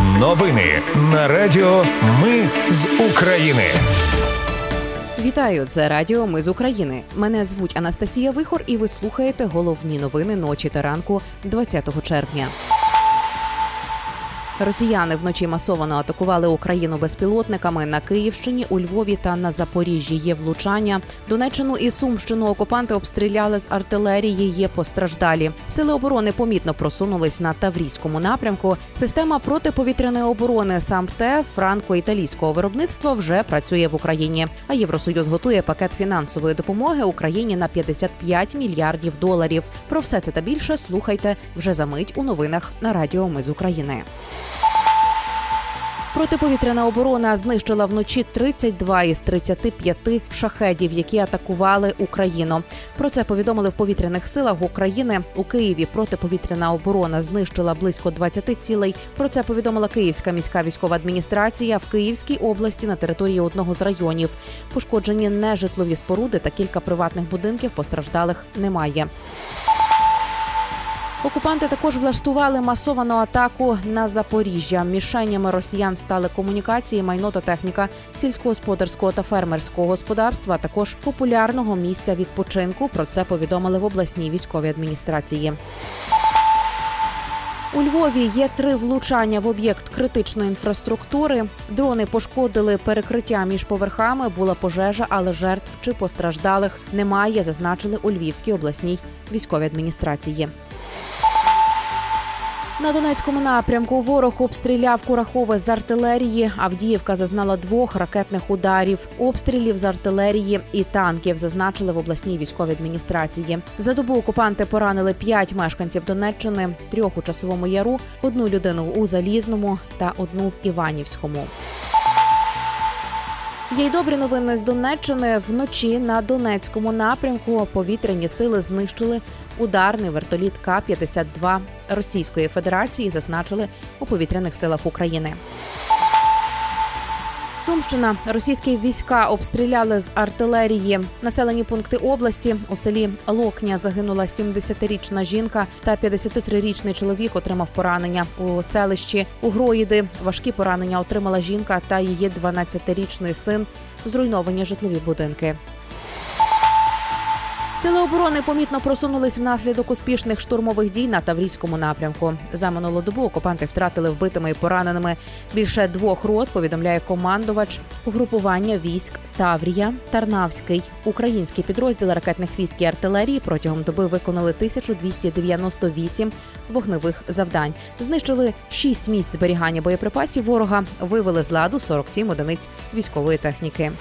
Новини на Радіо Ми з України. Вітаю, це Радіо Ми з України. Мене звуть Анастасія Вихор, і ви слухаєте головні новини ночі та ранку 20 червня. Росіяни вночі масово атакували Україну безпілотниками на Київщині, у Львові та на Запоріжжі. Є влучання. Донеччину і Сумщину окупанти обстріляли з артилерії. Є постраждалі. Сили оборони помітно просунулись на Таврійському напрямку. Система протиповітряної оборони САМТЕ франко-італійського виробництва вже працює в Україні. А Євросоюз готує пакет фінансової допомоги Україні на 55 мільярдів доларів. Про все це та більше слухайте вже за мить у новинах на Радіо Ми з України. Протиповітряна оборона знищила вночі 32 із 35 шахедів, які атакували Україну. Про це повідомили в повітряних силах України у Києві. Протиповітряна оборона знищила близько 20 цілей. Про це повідомила Київська міська військова адміністрація в Київській області на території одного з районів. Пошкоджені нежитлові споруди та кілька приватних будинків. Постраждалих немає. Окупанти також влаштували масовану атаку на Запоріжжя. Мішенями росіян стали комунікації, майно та техніка сільськогосподарського та фермерського господарства. а Також популярного місця відпочинку. Про це повідомили в обласній військовій адміністрації. У Львові є три влучання в об'єкт критичної інфраструктури. Дрони пошкодили перекриття між поверхами. Була пожежа, але жертв чи постраждалих немає. Зазначили у Львівській обласній військовій адміністрації. На Донецькому напрямку ворог обстріляв Курахове з артилерії. Авдіївка зазнала двох ракетних ударів, обстрілів з артилерії і танків. Зазначили в обласній військовій адміністрації. За добу окупанти поранили п'ять мешканців Донеччини, трьох у часовому яру, одну людину у Залізному та одну в Іванівському. Є й добрі новини з Донеччини. Вночі на Донецькому напрямку повітряні сили знищили ударний вертоліт К-52 Російської Федерації. Зазначили у повітряних силах України. Сумщина російські війська обстріляли з артилерії. Населені пункти області у селі Локня загинула 70-річна жінка та 53-річний чоловік отримав поранення у селищі Угроїди. Важкі поранення отримала жінка та її 12-річний син. Зруйновані житлові будинки. Сили оборони помітно просунулись внаслідок успішних штурмових дій на Таврійському напрямку. За минулу добу окупанти втратили вбитими і пораненими більше двох рот. Повідомляє командувач угрупування військ Таврія Тарнавський. Українські підрозділи ракетних військ і артилерії протягом доби виконали 1298 вогневих завдань. Знищили 6 місць зберігання боєприпасів ворога. Вивели з ладу 47 одиниць військової техніки.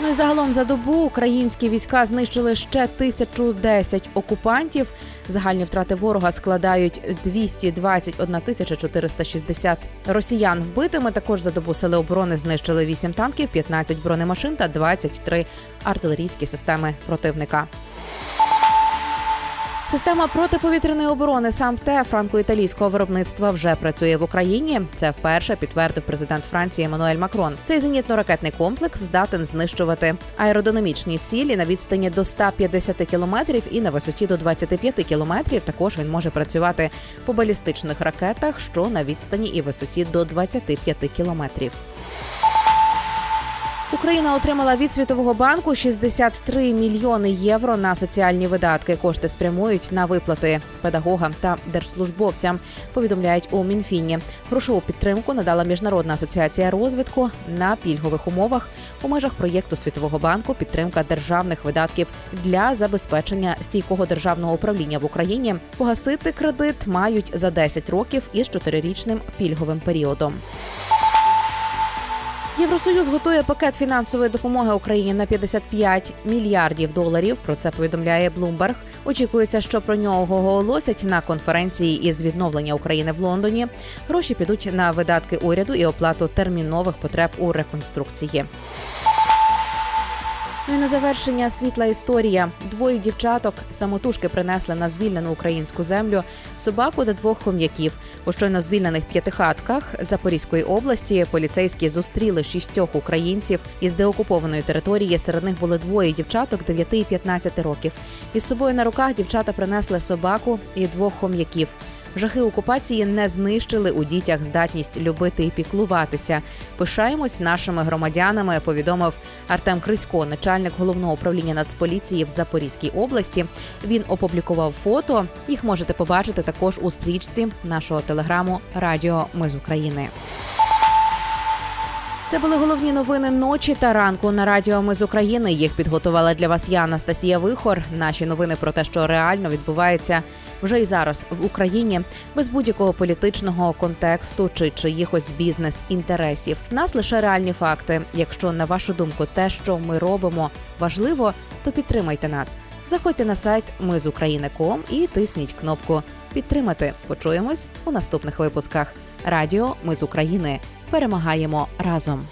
Ну і загалом за добу українські війська знищили ще 1010 окупантів. Загальні втрати ворога складають 221 тисяча 460 росіян вбитими. Також за добу сили оборони знищили 8 танків, 15 бронемашин та 23 артилерійські системи противника. Система протиповітряної оборони САМТЕ франко-італійського виробництва вже працює в Україні. Це вперше підтвердив президент Франції Еммануель Макрон. Цей зенітно-ракетний комплекс здатен знищувати аеродинамічні цілі на відстані до 150 кілометрів і на висоті до 25 кілометрів. Також він може працювати по балістичних ракетах, що на відстані і висоті до 25 кілометрів. Україна отримала від світового банку 63 мільйони євро на соціальні видатки. Кошти спрямують на виплати педагогам та держслужбовцям. Повідомляють у Мінфіні. Грошову підтримку надала міжнародна асоціація розвитку на пільгових умовах у межах проєкту Світового банку підтримка державних видатків для забезпечення стійкого державного управління в Україні. Погасити кредит мають за 10 років із чотирирічним пільговим періодом. Євросоюз готує пакет фінансової допомоги Україні на 55 мільярдів доларів. Про це повідомляє Bloomberg. Очікується, що про нього оголосять на конференції із відновлення України в Лондоні. Гроші підуть на видатки уряду і оплату термінових потреб у реконструкції. Ну і на завершення світла історія. Двоє дівчаток самотужки принесли на звільнену українську землю собаку та двох хом'яків. У щойно звільнених п'ятихатках Запорізької області поліцейські зустріли шістьох українців із деокупованої території. Серед них були двоє дівчаток 9 і 15 років. Із собою на руках дівчата принесли собаку і двох хом'яків. Жахи окупації не знищили у дітях здатність любити і піклуватися. Пишаємось нашими громадянами. Повідомив Артем Крисько, начальник головного управління Нацполіції в Запорізькій області. Він опублікував фото. Їх можете побачити також у стрічці нашого телеграму Радіо Ми з України. Це були головні новини ночі та ранку на радіо Ми з України. Їх підготувала для вас я, Анастасія Вихор. Наші новини про те, що реально відбувається вже і зараз в Україні, без будь-якого політичного контексту чи чиїхось бізнес-інтересів. Нас лише реальні факти. Якщо на вашу думку, те, що ми робимо, важливо, то підтримайте нас. Заходьте на сайт Ми з України.ком і тисніть кнопку Підтримати. Почуємось у наступних випусках. Радіо Ми з України перемагаємо разом.